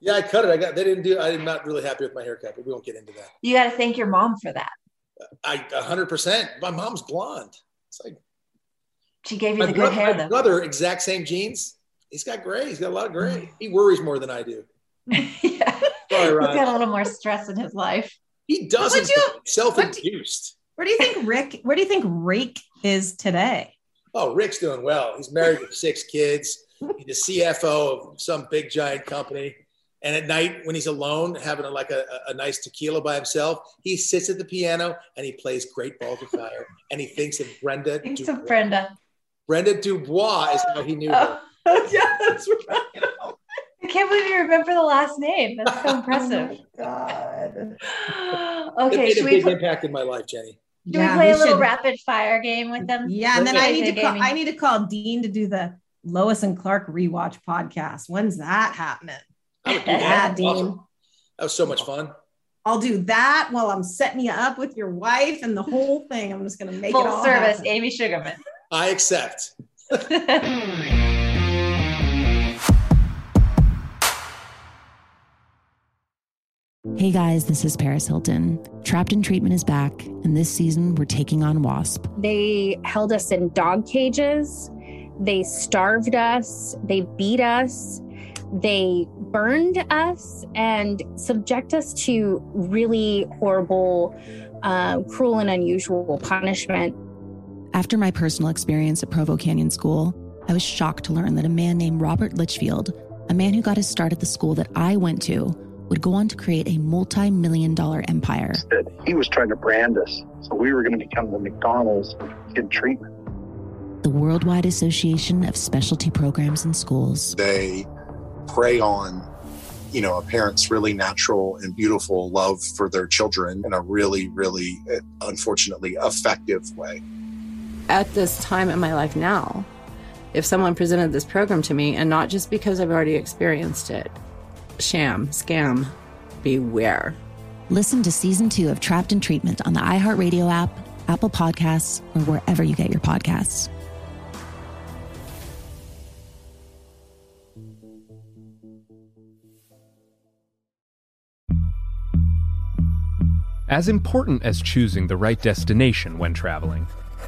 Yeah, I cut it. I got they didn't do. I'm not really happy with my haircut, but we won't get into that. You got to thank your mom for that. I 100. percent My mom's blonde. It's like She gave you my, the good hair though. brother, exact same jeans. He's got gray. He's got a lot of gray. He worries more than I do. yeah. Sorry, He's got a little more stress in his life. He doesn't. Self-induced. Where do you think Rick? Where do you think Rake is today? Oh, Rick's doing well. He's married with six kids. He's the CFO of some big giant company. And at night, when he's alone, having a, like a, a nice tequila by himself, he sits at the piano and he plays Great Balls of Fire. And he thinks of Brenda. Thanks of Brenda. Brenda Dubois is how he knew her. Oh, yeah, that's right. I can't believe you remember the last name. That's so oh, impressive. God. It okay, made a should we, big pl- impact in my life, Jennie. should Yeah, we play we a little should. rapid fire game with them? Yeah, and then I need to call, I need to call Dean to do the Lois and Clark rewatch podcast. When's that happening? I would do Yeah, that. Dean. Awesome. That was so much fun. I'll do that while I'm setting you up with your wife and the whole thing. I'm just gonna make it Full all service, happen. Amy Sugarman. I accept. Hey guys, this is Paris Hilton. Trapped in Treatment is back, and this season we're taking on WASP. They held us in dog cages. They starved us. They beat us. They burned us and subject us to really horrible, uh, cruel, and unusual punishment. After my personal experience at Provo Canyon School, I was shocked to learn that a man named Robert Lichfield, a man who got his start at the school that I went to, would go on to create a multi million dollar empire. he was trying to brand us. So we were going to become the McDonald's of kid treatment. The Worldwide Association of Specialty Programs and Schools. They prey on, you know, a parent's really natural and beautiful love for their children in a really, really, uh, unfortunately, effective way. At this time in my life now, if someone presented this program to me, and not just because I've already experienced it, sham, scam, beware. Listen to season two of Trapped in Treatment on the iHeartRadio app, Apple Podcasts, or wherever you get your podcasts. As important as choosing the right destination when traveling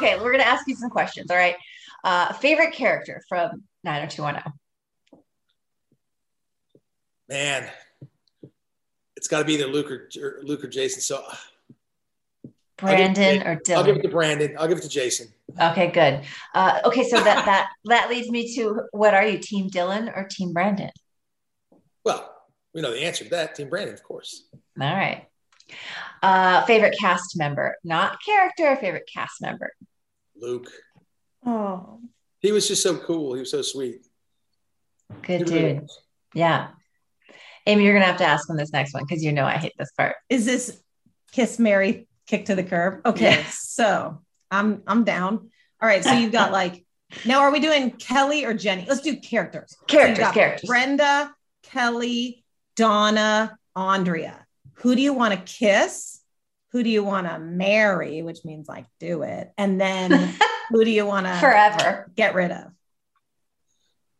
Okay, we're going to ask you some questions. All right. Uh, favorite character from 90210? Man, it's got to be either Luke or, or Luke or Jason. So Brandon or it- I'll give it to Brandon. I'll give it to Jason. Okay, good. Uh, okay, so that that that leads me to what are you, Team Dylan or Team Brandon? Well, we know the answer to that. Team Brandon, of course. All right. Uh, favorite cast member, not character. Favorite cast member. Luke. Oh, He was just so cool. He was so sweet. good He really dude. Yeah. Amy, you're gonna have to ask him this next one because you know I hate this part. is this kiss Mary kick to the curb? Okay, Yes. so I'm I'm down. All right, so you've got like now are we doing Kelly or Jennie? Let's do characters. So Characters, got characters. Brenda, Kelly, Donna, Andrea. Who do you want to kiss? Who do you want to marry? Which means like do it. And then who do you want to Forever. get rid of?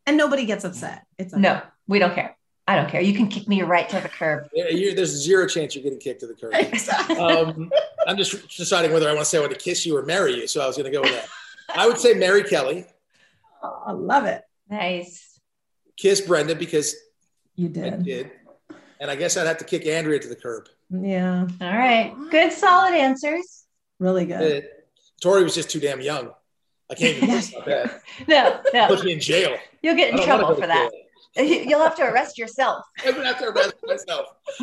And nobody gets upset. It's okay. No, we don't care. I don't care. You can kick me right to the curb. Yeah, you there's zero chance you're getting kicked to the curb. Um, I'm just deciding whether I want to say I want to kiss you or marry you. So I was going to go with that. I would say marry Kelly, Oh, I love it. Nice. kiss Brenda because You I did. did, and I guess I'd have to kick Andrea to the curb. Yeah. All right. Good, solid answers. Really good. Uh, Tori was just too damn young. I can't even think about that. No, no. Put me in jail. You'll get in trouble for to that. You'll have to arrest yourself. I'm gonna have to arrest myself.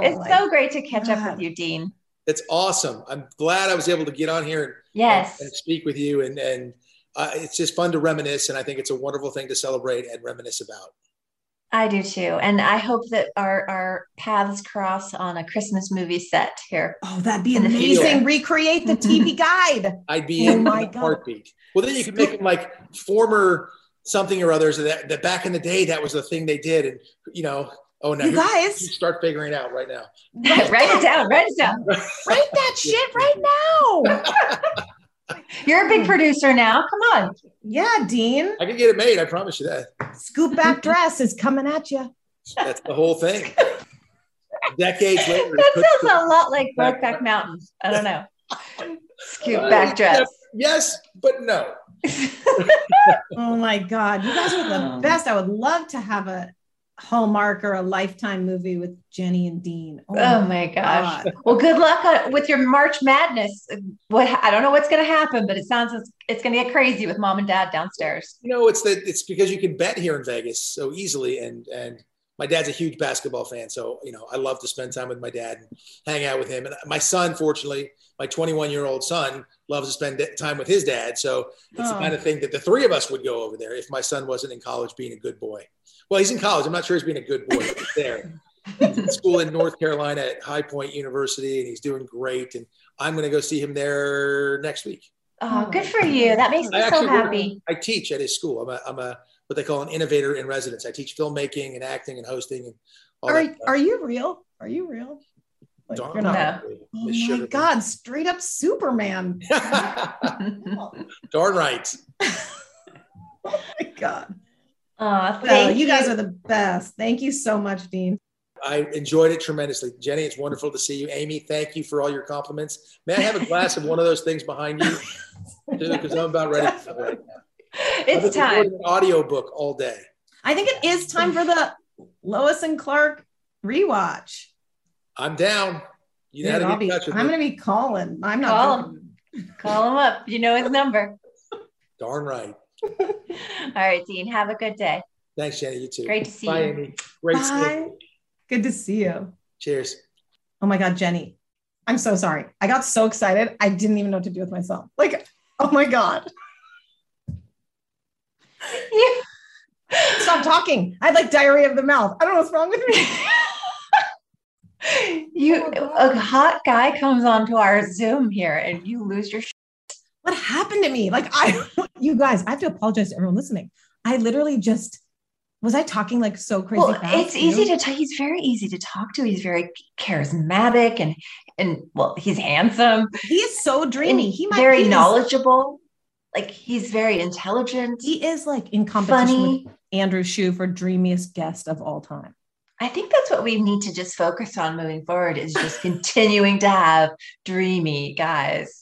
it's my so great to catch up with you, Dean. It's awesome. I'm glad I was able to get on here and, Yes. and, and speak with you. And, and uh, it's just fun to reminisce. And I think it's a wonderful thing to celebrate and reminisce about. I do too. And I hope that our, our paths cross on a Christmas movie set here. Oh, that'd be in the amazing. Recreate the TV guide. I'd be Oh in my God. heartbeat. Well, then you could make them like former something or others that, that back in the day, that was the thing they did. And, you know, oh, no, You guys. you start figuring it out right now. write it down. Write it down. Write that shit right now. You're a big hmm. producer now. Come on. Yeah, Dean. I can get it made. I promise you that. Scoop back dress is coming at you. That's the whole thing. Decades later. That it puts sounds a lot like Brokeback Mountain. I don't know. Scoop back uh, dress. Yes, but no. Oh my God. You guys are the um, best. I would love to have a Hallmark or a Lifetime movie with Jennie and Dean. Oh my gosh. Well, good luck uh, with your March Madness. What I don't know what's going to happen, but it sounds it's, it's going to get crazy with mom and dad downstairs. You know, it's that it's because you can bet here in Vegas so easily, and and my dad's a huge basketball fan, so you know I love to spend time with my dad and hang out with him. And my son, fortunately, my 21 year old son loves to spend time with his dad, so it's the Oh. kind of thing that the three of us would go over there if my son wasn't in college being a good boy. Well, he's in college. I'm not sure he's being a good boy. but there. In school in North Carolina at High Point University, and he's doing great. And I'm going to go see him there next week. Oh, good for you. That makes me I so actually work- happy. I teach at his school. I'm a, I'm a what they call an innovator in residence. I teach filmmaking and acting and hosting and all Are, that. are you real? Are you real? Like, Darn you're not. right. Oh my Sugar. God, straight up Superman. Darn right. Oh my God. Oh, Well, you guys are the best. Thank you so much, Dean. I enjoyed it tremendously. Jennie, it's wonderful to see you. Amy, thank you for all your compliments. May I have a glass of one of those things behind you? Because I'm about ready. For it. It's time. An audio book all day. I think it is time for the Lois and Clark rewatch. I'm down. You know Dude, how I'll to get in be, touch with I'm going to be calling. I'm not. Call joking. him. Call him up. You know his number. Darn right. All right, Dean. Have a good day. Thanks, Jennie. You too. Great to see Bye, you. Amy. Great seeing Bye. Good to see you. Cheers. Oh my God, Jennie. I'm so sorry. I got so excited. I didn't even know what to do with myself. Like, oh my God. Yeah. Stop talking. I had like diarrhea of the mouth. I don't know what's wrong with me. You, a hot guy comes onto our Zoom here, and you lose your. What happened to me? Like, I, you guys, I have to apologize to everyone listening. I literally just, was I talking like so crazy well, fast? it's easy to. T- he's very easy to talk to. He's very charismatic, and and well, he's handsome. He is so dreamy. and He might very knowledgeable. Like he's very intelligent. He is like in competition Funny. with Andrew Shue for dreamiest guest of all time. I think that's what we need to just focus on moving forward is just continuing to have dreamy guys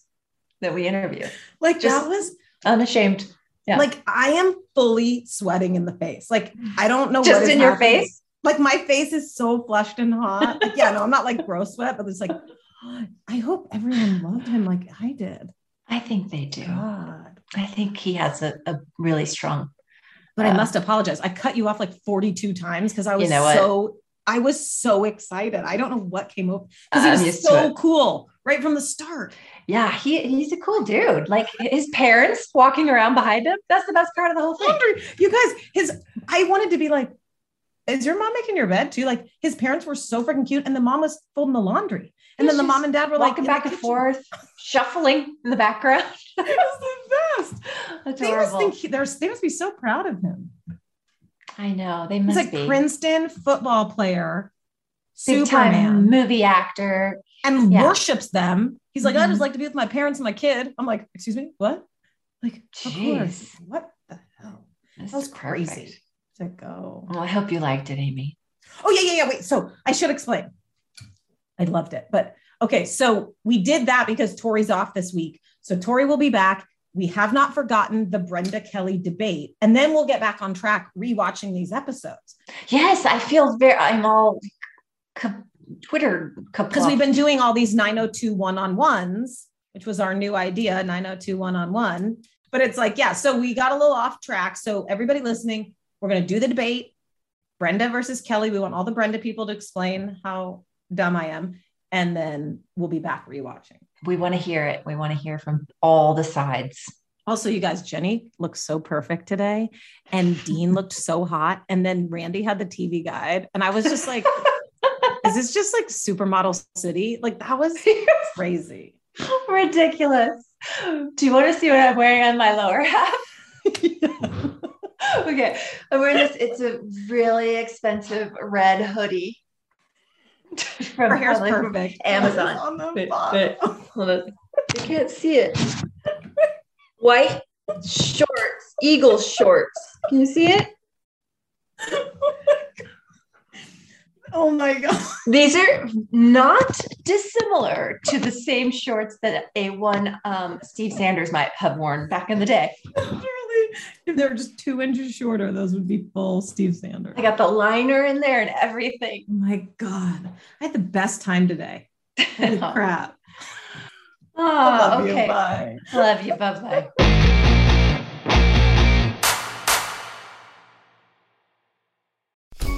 that we interview. Like Just that was unashamed. Yeah. Like I am fully sweating in the face. Like I don't know Just in your happening. face? Like my face is so flushed and hot. Like, yeah, no, I'm not like gross sweat, but it's like I hope everyone loved him like I did. I think they do. God. I think he has a, a really strong. But I uh, must apologize. I cut you off like 42 times because I was You know so I was so excited. I don't know what came up because he was so cool right from the start. Yeah, he he's a cool dude. Like his parents walking around behind him. That's the best part of the whole thing. You guys, his I wanted to be like, is your mom making your bed too? Like his parents were so freaking cute, and the mom was folding the laundry. And then the mom and dad were like back and forth, shuffling in the background. It was the best. Adorable. They must think he- they must be so proud of him. I know they must. He's like be Princeton football player, big Superman, movie actor. And Yeah. worships them. He's like, I Mhm. just like to be with my parents and my kid. I'm like, excuse me, what? Like. Jeez. What the hell? This That was crazy to go. Well, I hope you liked it, Amy. Oh, yeah, yeah, yeah. Wait. So I should explain. I loved it. But okay, so we did that because Tori's off this week. So Tori will be back. We have not forgotten the Brenda Kelly debate. And then we'll get back on track rewatching these episodes. Yes, I feel very. I'm all Twitter Because we've been doing all these 902 one on ones, which was our new idea 902 one on one. But it's like, yeah, so we got a little off track. So everybody listening, we're going to do the debate Brenda versus Kelly. We want all the Brenda people to explain how dumb I am. And then we'll be back rewatching. We want to hear it. We want to hear from all the sides. Also, you guys, Jennie looks so perfect today, and Dean looked so hot. And then Randy had the TV guide, and I was just like, "Is this just like supermodel city?" Like that was crazy. Ridiculous. Do you want to see what I'm wearing on my lower half? okay. I'm wearing this. It's a really expensive red hoodie. From Her hair's from perfect. Amazon. On the bottom. hold on. You can't see it. White shorts, eagle shorts. Can you see it? Oh my god! These are not dissimilar to the same shorts that a one um, Steve Sanders might have worn back in the day. Literally, if they were just two inches shorter, those would be full Steve Sanders. I got the liner in there and everything. Oh my god! I had the best time today. Holy crap! Oh, love you. okay. Bye. Love you. Bye bye.